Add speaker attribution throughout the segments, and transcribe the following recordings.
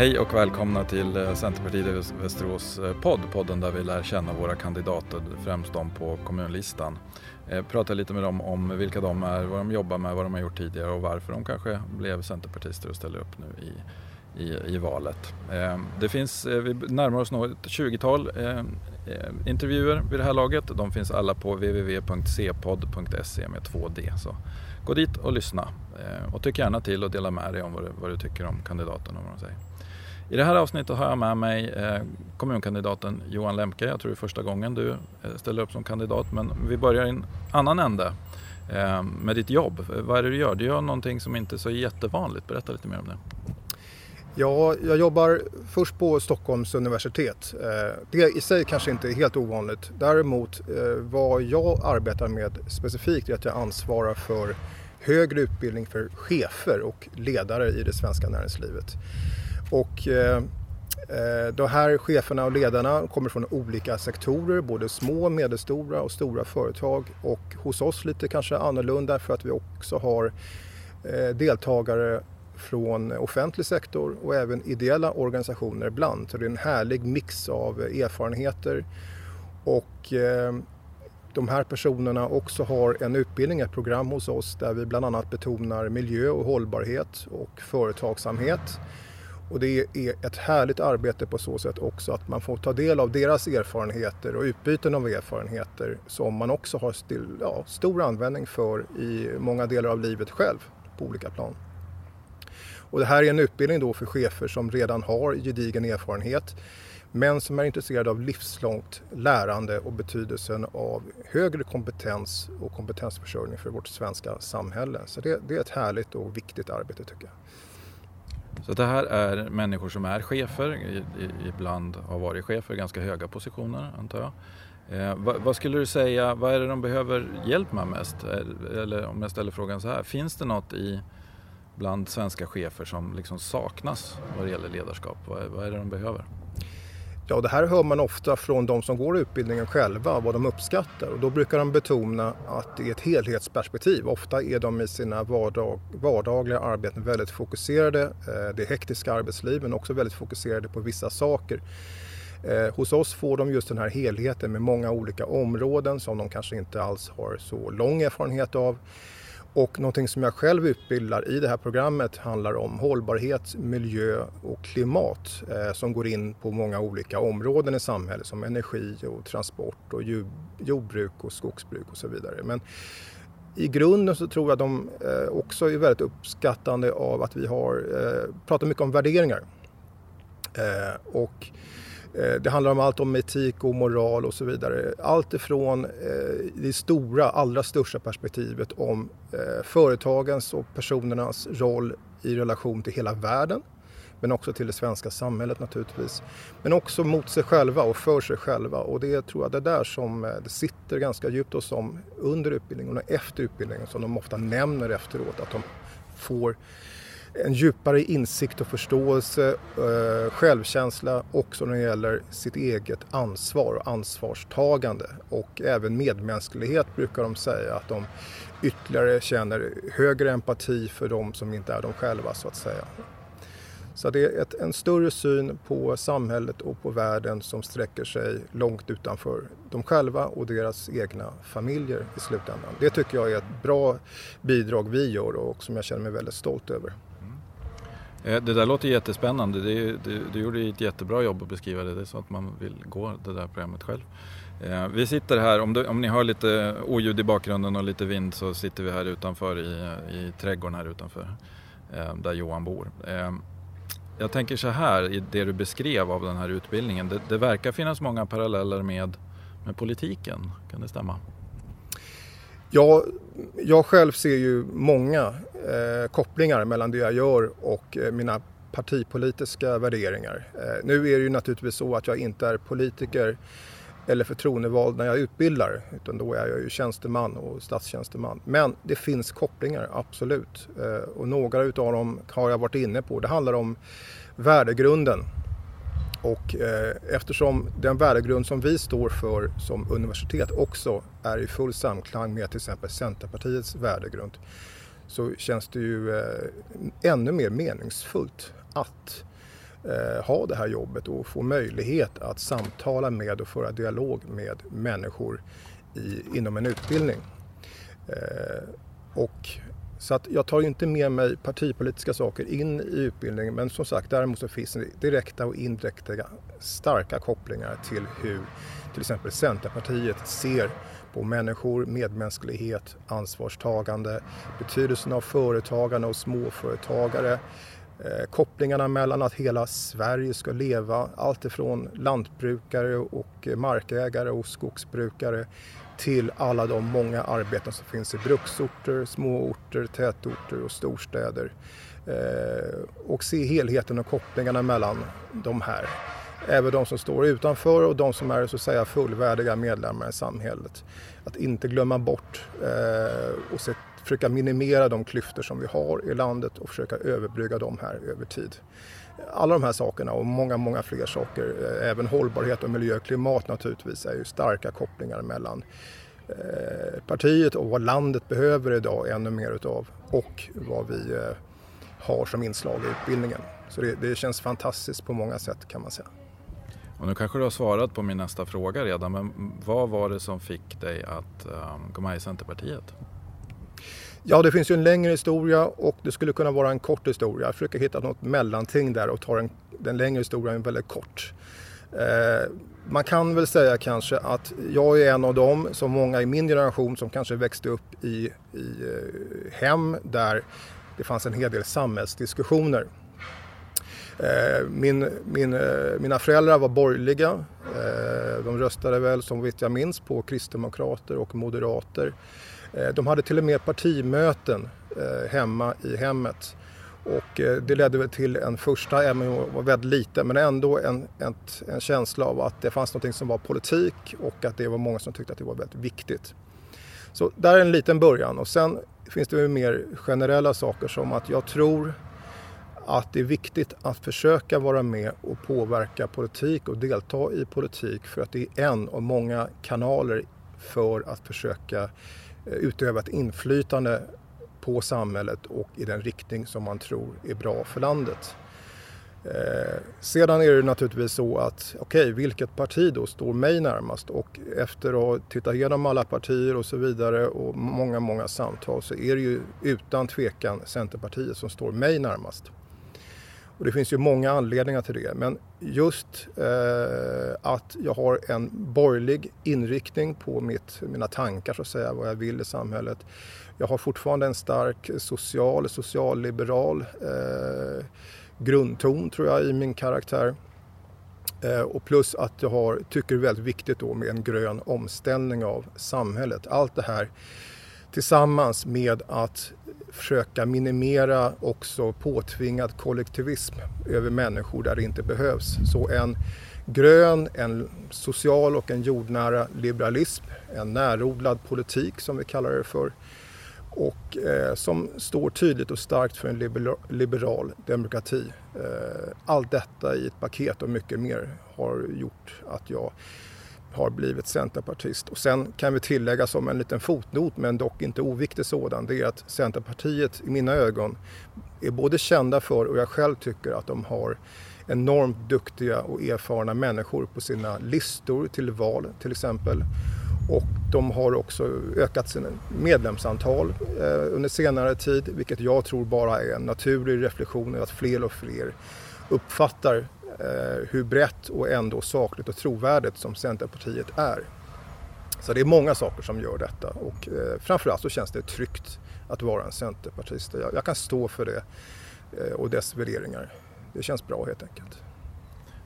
Speaker 1: Hej och välkomna till eh, Centerpartiet i Västerås eh, podd, podden där vi lär känna våra kandidater, främst de på kommunlistan. Prata pratar lite med dem om vilka de är, vad de jobbar med, vad de har gjort tidigare och varför de kanske blev centerpartister och ställer upp nu i, i, i valet. Det finns, vi närmar oss något 20-tal intervjuer vid det här laget. De finns alla på www.cpodd.se med 2D. Så gå dit och lyssna och tyck gärna till och dela med dig om vad du, vad du tycker om kandidaterna och vad de säger. I det här avsnittet har jag med mig eh, kommunkandidaten Johan Lemke. Jag tror det är första gången du eh, ställer upp som kandidat men vi börjar i en annan ände eh, med ditt jobb. Vad är det du gör? Du gör någonting som inte är så jättevanligt. Berätta lite mer om det.
Speaker 2: Ja, jag jobbar först på Stockholms universitet. Det i sig kanske inte är helt ovanligt. Däremot vad jag arbetar med specifikt är att jag ansvarar för högre utbildning för chefer och ledare i det svenska näringslivet. Och eh, eh, de här cheferna och ledarna kommer från olika sektorer, både små, medelstora och stora företag. Och hos oss lite kanske annorlunda för att vi också har eh, deltagare från offentlig sektor och även ideella organisationer ibland. Så det är en härlig mix av erfarenheter. Och eh, de här personerna också har en utbildning, ett program hos oss där vi bland annat betonar miljö och hållbarhet och företagsamhet. Och det är ett härligt arbete på så sätt också att man får ta del av deras erfarenheter och utbyten av erfarenheter som man också har still, ja, stor användning för i många delar av livet själv på olika plan. Och det här är en utbildning då för chefer som redan har gedigen erfarenhet men som är intresserade av livslångt lärande och betydelsen av högre kompetens och kompetensförsörjning för vårt svenska samhälle. Så det, det är ett härligt och viktigt arbete tycker jag.
Speaker 1: Så det här är människor som är chefer, ibland har varit chefer, ganska höga positioner antar jag. Eh, vad, vad, skulle du säga, vad är det de behöver hjälp med mest? Eller om jag ställer frågan så här, finns det något i bland svenska chefer som liksom saknas vad det gäller ledarskap? Vad, vad är det de behöver?
Speaker 2: Ja, det här hör man ofta från de som går utbildningen själva, vad de uppskattar. Och då brukar de betona att det är ett helhetsperspektiv. Ofta är de i sina vardag, vardagliga arbeten väldigt fokuserade. Eh, det är hektiska arbetsliv, men också väldigt fokuserade på vissa saker. Eh, hos oss får de just den här helheten med många olika områden som de kanske inte alls har så lång erfarenhet av. Och någonting som jag själv utbildar i det här programmet handlar om hållbarhet, miljö och klimat eh, som går in på många olika områden i samhället som energi och transport och jordbruk och skogsbruk och så vidare. Men i grunden så tror jag de eh, också är väldigt uppskattande av att vi har eh, pratat mycket om värderingar. Eh, och Eh, det handlar om allt om etik och moral och så vidare. Allt ifrån eh, det stora, allra största perspektivet om eh, företagens och personernas roll i relation till hela världen men också till det svenska samhället naturligtvis. Men också mot sig själva och för sig själva och det tror jag det är där som det sitter ganska djupt hos dem under utbildningen och efter utbildningen som de ofta nämner efteråt att de får en djupare insikt och förståelse, eh, självkänsla också när det gäller sitt eget ansvar och ansvarstagande. Och även medmänsklighet brukar de säga att de ytterligare känner högre empati för de som inte är de själva så att säga. Så det är ett, en större syn på samhället och på världen som sträcker sig långt utanför dem själva och deras egna familjer i slutändan. Det tycker jag är ett bra bidrag vi gör och som jag känner mig väldigt stolt över.
Speaker 1: Eh, det där låter jättespännande. Du, du, du gjorde ett jättebra jobb att beskriva det. Det är så att man vill gå det där programmet själv. Eh, vi sitter här, om, du, om ni hör lite oljud i bakgrunden och lite vind så sitter vi här utanför i, i trädgården här utanför eh, där Johan bor. Jag tänker så här i det du beskrev av den här utbildningen. Det, det verkar finnas många paralleller med, med politiken. Kan det stämma?
Speaker 2: Ja, jag själv ser ju många eh, kopplingar mellan det jag gör och eh, mina partipolitiska värderingar. Eh, nu är det ju naturligtvis så att jag inte är politiker eller förtroendevald när jag utbildar utan då är jag ju tjänsteman och statstjänsteman. Men det finns kopplingar, absolut. Eh, och några utav dem har jag varit inne på. Det handlar om värdegrunden och eh, eftersom den värdegrund som vi står för som universitet också är i full samklang med till exempel Centerpartiets värdegrund så känns det ju eh, ännu mer meningsfullt att eh, ha det här jobbet och få möjlighet att samtala med och föra dialog med människor i, inom en utbildning. Eh, och så att jag tar ju inte med mig partipolitiska saker in i utbildningen men som sagt däremot så finns det direkta och indirekta starka kopplingar till hur till exempel Centerpartiet ser på människor, medmänsklighet, ansvarstagande, betydelsen av företagande och småföretagare, eh, kopplingarna mellan att hela Sverige ska leva, allt ifrån lantbrukare och markägare och skogsbrukare till alla de många arbeten som finns i bruksorter, småorter, tätorter och storstäder. Eh, och se helheten och kopplingarna mellan de här. Även de som står utanför och de som är så att säga fullvärdiga medlemmar i samhället. Att inte glömma bort eh, och se, försöka minimera de klyftor som vi har i landet och försöka överbrygga dem här över tid. Alla de här sakerna och många, många fler saker, eh, även hållbarhet och miljö och klimat naturligtvis, är ju starka kopplingar mellan eh, partiet och vad landet behöver idag ännu mer utav och vad vi eh, har som inslag i utbildningen. Så det, det känns fantastiskt på många sätt kan man säga.
Speaker 1: Och nu kanske du har svarat på min nästa fråga redan, men vad var det som fick dig att um, gå med i Centerpartiet?
Speaker 2: Ja, det finns ju en längre historia och det skulle kunna vara en kort historia. Jag försöker hitta något mellanting där och ta den, den längre historien väldigt kort. Eh, man kan väl säga kanske att jag är en av dem, som många i min generation, som kanske växte upp i, i eh, hem där det fanns en hel del samhällsdiskussioner. Eh, min, min, eh, mina föräldrar var borgerliga. Eh, de röstade väl som vet jag minns på kristdemokrater och moderater. Eh, de hade till och med partimöten eh, hemma i hemmet. Och eh, det ledde väl till en första, även om det var väldigt liten, men ändå en, en, en känsla av att det fanns något som var politik och att det var många som tyckte att det var väldigt viktigt. Så där är en liten början och sen finns det mer generella saker som att jag tror att det är viktigt att försöka vara med och påverka politik och delta i politik för att det är en av många kanaler för att försöka Eh, utöva ett inflytande på samhället och i den riktning som man tror är bra för landet. Eh, sedan är det naturligtvis så att, okej, okay, vilket parti då står mig närmast? Och efter att ha tittat igenom alla partier och så vidare och många, många samtal så är det ju utan tvekan Centerpartiet som står mig närmast. Och det finns ju många anledningar till det. Men just eh, att jag har en borgerlig inriktning på mitt, mina tankar, så att säga, vad jag vill i samhället. Jag har fortfarande en stark social, socialliberal eh, grundton, tror jag, i min karaktär. Eh, och plus att jag har, tycker det är väldigt viktigt då med en grön omställning av samhället. Allt det här tillsammans med att försöka minimera också påtvingad kollektivism över människor där det inte behövs. Så en grön, en social och en jordnära liberalism, en närodlad politik som vi kallar det för och eh, som står tydligt och starkt för en liberal, liberal demokrati. Eh, allt detta i ett paket och mycket mer har gjort att jag har blivit centerpartist. Och sen kan vi tillägga som en liten fotnot, men dock inte oviktig sådan, det är att Centerpartiet i mina ögon är både kända för och jag själv tycker att de har enormt duktiga och erfarna människor på sina listor till val till exempel. Och de har också ökat sina medlemsantal eh, under senare tid, vilket jag tror bara är en naturlig reflektion att fler och fler uppfattar Eh, hur brett och ändå sakligt och trovärdigt som Centerpartiet är. Så det är många saker som gör detta och eh, framförallt så känns det tryggt att vara en centerpartist. Jag, jag kan stå för det eh, och dess värderingar. Det känns bra helt enkelt.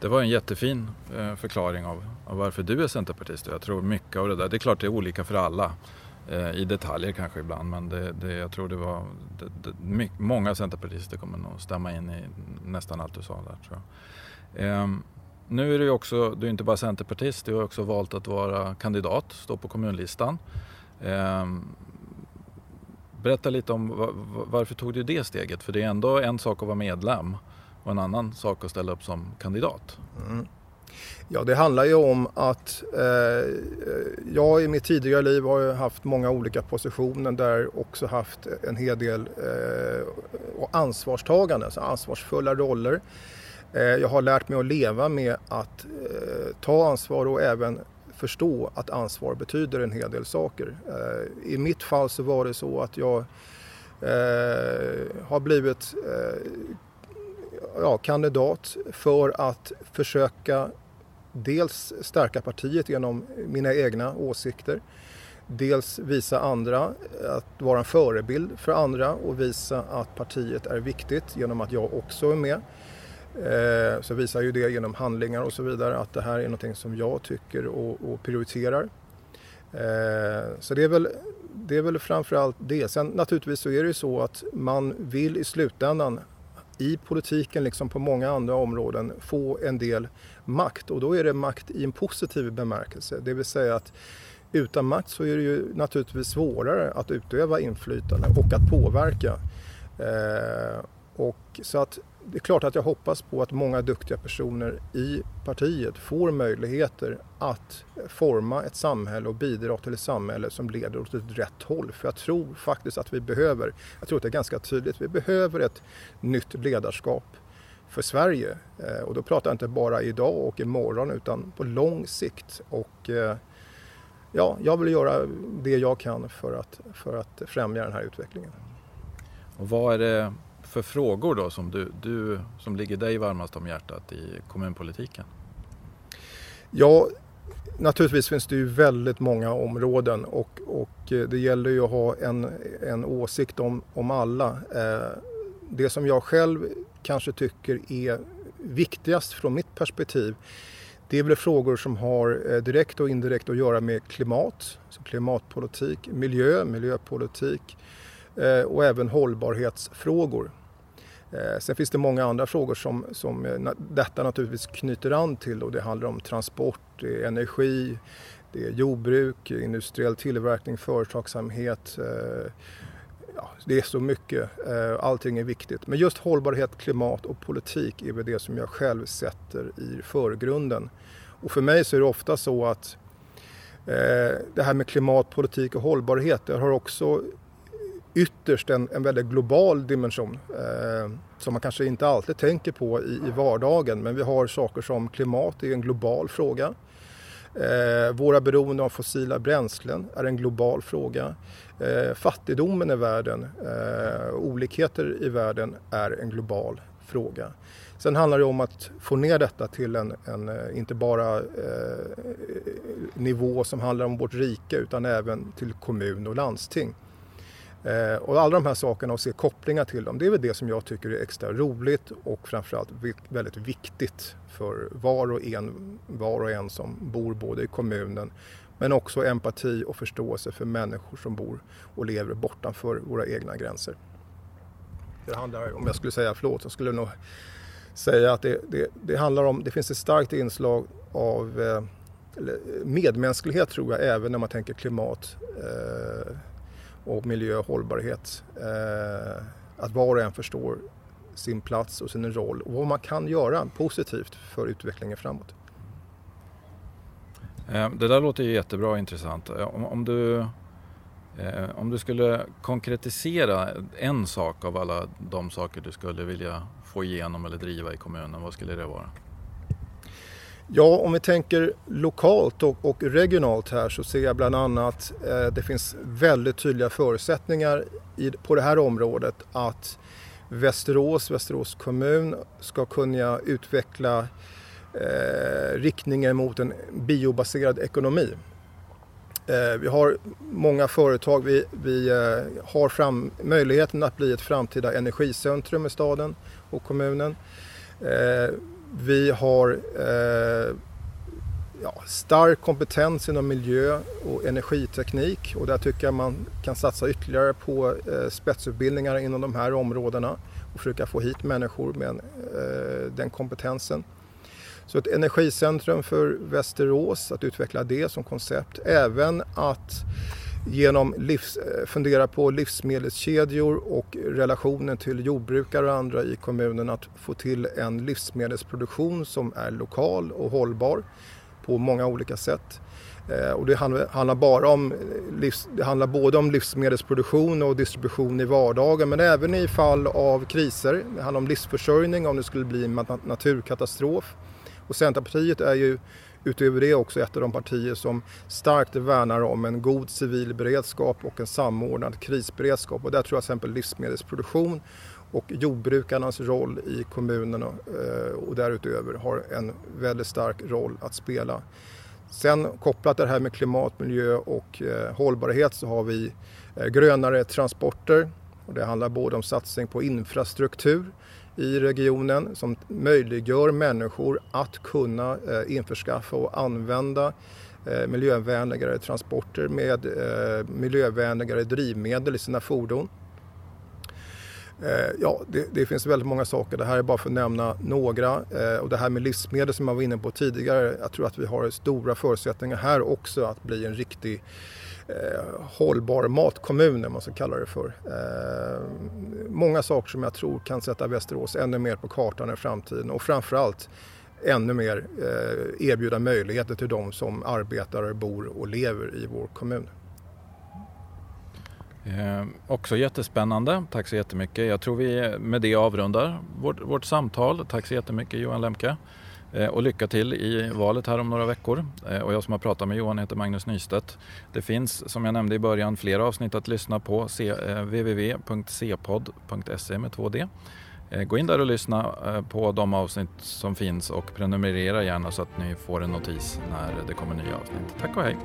Speaker 1: Det var en jättefin eh, förklaring av, av, varför du är centerpartist jag tror mycket av det där, det är klart det är olika för alla eh, i detaljer kanske ibland men det, det, jag tror det var det, det, mycket, många centerpartister kommer nog stämma in i nästan allt du sa där tror jag. Ehm, nu är du också, du är inte bara centerpartist, du har också valt att vara kandidat, stå på kommunlistan. Ehm, berätta lite om varför tog du det steget? För det är ändå en sak att vara medlem och en annan sak att ställa upp som kandidat. Mm.
Speaker 2: Ja, det handlar ju om att eh, jag i mitt tidigare liv har haft många olika positioner där också haft en hel del eh, ansvarstagande, alltså ansvarsfulla roller. Eh, jag har lärt mig att leva med att eh, ta ansvar och även förstå att ansvar betyder en hel del saker. Eh, I mitt fall så var det så att jag har blivit ja, kandidat för att försöka dels stärka partiet genom mina egna åsikter dels visa andra, att vara en förebild för andra och visa att partiet är viktigt genom att jag också är med. Eh, så visar ju det genom handlingar och så vidare att det här är någonting som jag tycker och, och prioriterar. Eh, så det är, väl, det är väl framförallt det. Sen naturligtvis så är det ju så att man vill i slutändan i politiken liksom på många andra områden få en del makt och då är det makt i en positiv bemärkelse. Det vill säga att utan makt så är det ju naturligtvis svårare att utöva inflytande och att påverka. Eh, och så att det är klart att jag hoppas på att många duktiga personer i partiet får möjligheter att forma ett samhälle och bidra till ett samhälle som leder åt ett rätt håll. För jag tror faktiskt att vi behöver, jag tror att det är ganska tydligt, vi behöver ett nytt ledarskap för Sverige. Eh, och då pratar jag inte bara idag och imorgon utan på lång sikt. Och eh, ja, jag vill göra det jag kan för att, för att främja den här utvecklingen.
Speaker 1: Och vad är det för frågor då som, du, du, som ligger dig varmast om hjärtat i kommunpolitiken?
Speaker 2: Ja, naturligtvis finns det ju väldigt många områden och, och eh, det gäller ju att ha en, en åsikt om, om alla. Eh, det som jag själv kanske tycker är viktigast från mitt perspektiv det är väl frågor som har eh, direkt och indirekt att göra med klimat, alltså klimatpolitik, miljö, miljöpolitik och även hållbarhetsfrågor. Eh, sen finns det många andra frågor som, som eh, detta naturligtvis knyter an till och det handlar om transport, energi, det är jordbruk, industriell tillverkning, företagsamhet. Eh, ja, det är så mycket, allting är viktigt. Men just hållbarhet, klimat och politik är väl det som jag själv sätter i förgrunden. Och för mig så är det ofta så att det här med klimatpolitik och hållbarhet det har också ytterst en, en väldigt global dimension eh, som man kanske inte alltid tänker på i, i vardagen. Men vi har saker som klimat, det är en global fråga. Eh, våra beroende av fossila bränslen är en global fråga. Eh, fattigdomen i världen, eh, olikheter i världen är en global fråga. Sen handlar det om att få ner detta till en, en eh, inte bara eh, nivå som handlar om vårt rike utan även till kommun och landsting. Eh, och alla de här sakerna och se kopplingar till dem, det är väl det som jag tycker är extra roligt och framförallt väldigt viktigt för var och en, var och en som bor både i kommunen men också empati och förståelse för människor som bor och lever bortanför våra egna gränser. Det handlar, om jag skulle säga förlåt, så skulle jag nog säga att det, det, det handlar om, det finns ett starkt inslag av eh, eh medmänsklighet tror jag även när man tänker klimat eh, och miljö och hållbarhet. Eh, att var och en förstår sin plats och sin roll och vad man kan göra positivt för utvecklingen framåt.
Speaker 1: Eh, det där låter ju jättebra och intressant. Eh, om, om, du, eh, om du skulle konkretisera en sak av alla de saker du skulle vilja få igenom eller driva i kommunen? Vad skulle det vara?
Speaker 2: Ja, om vi tänker lokalt och, och regionalt här så ser jag bland annat eh, det finns väldigt tydliga förutsättningar i, på det här området att Västerås, Västerås kommun ska kunna utveckla eh, riktningen mot en biobaserad ekonomi. Eh, vi har många företag, vi, vi eh, har fram, möjligheten att bli ett framtida energicentrum i staden och kommunen. Eh, vi har eh, ja, stark kompetens inom miljö och energiteknik och där tycker jag man kan satsa ytterligare på eh, spetsutbildningar inom de här områdena och försöka få hit människor med eh, den kompetensen. Så ett energicentrum för Västerås, att utveckla det som koncept. Även att genom livs, eh, fundera på livsmedelskedjor och relationen till jordbrukare och andra i kommunen att få till en livsmedelsproduktion som är lokal och hållbar på många olika sätt. Eh, och det handlar, bara om, eh, det handlar både om livsmedelsproduktion och distribution i vardagen men även i fall av kriser. Det handlar om livsförsörjning om det skulle bli en naturkatastrof. Och Centerpartiet är ju utöver det också ett av de partier som starkt värnar om en god civil beredskap och en samordnad krisberedskap. Och där tror jag till exempel livsmedelsproduktion och jordbrukarnas roll i kommunerna eh, och därutöver har en väldigt stark roll att spela. Sen kopplat det här med klimat, miljö och eh, hållbarhet så har vi eh, grönare transporter. Och det handlar både om satsning på infrastruktur i regionen som möjliggör människor att kunna eh, införskaffa och använda eh, miljövänligare transporter med eh, miljövänligare drivmedel i sina fordon. Eh, ja, det, det, finns väldigt många saker. Det här är bara för att nämna några. Eh, och det här med livsmedel som jag var inne på tidigare. Jag tror att vi har stora förutsättningar här också att bli en riktig eh, hållbar matkommun, om man ska kalla det för. Eh, många saker som jag tror kan sätta Västerås ännu mer på kartan i framtiden och framförallt ännu mer eh, erbjuda möjligheter till de som arbetar, bor och lever i vår kommun.
Speaker 1: Eh, också jättespännande. Tack så jättemycket. Jag tror vi med det avrundar vårt, vårt samtal. Tack så jättemycket Johan Lemke. Eh, och lycka till i valet här om några veckor. Eh, och jag som har pratat med Johan heter Magnus Nystedt. Det finns som jag nämnde i början flera avsnitt att lyssna på. www.cpod.se eh, www.cpodd.se med 2D. Gå in där och lyssna på de avsnitt som finns och prenumerera gärna så att ni får en notis när det kommer nya avsnitt. Tack och hej!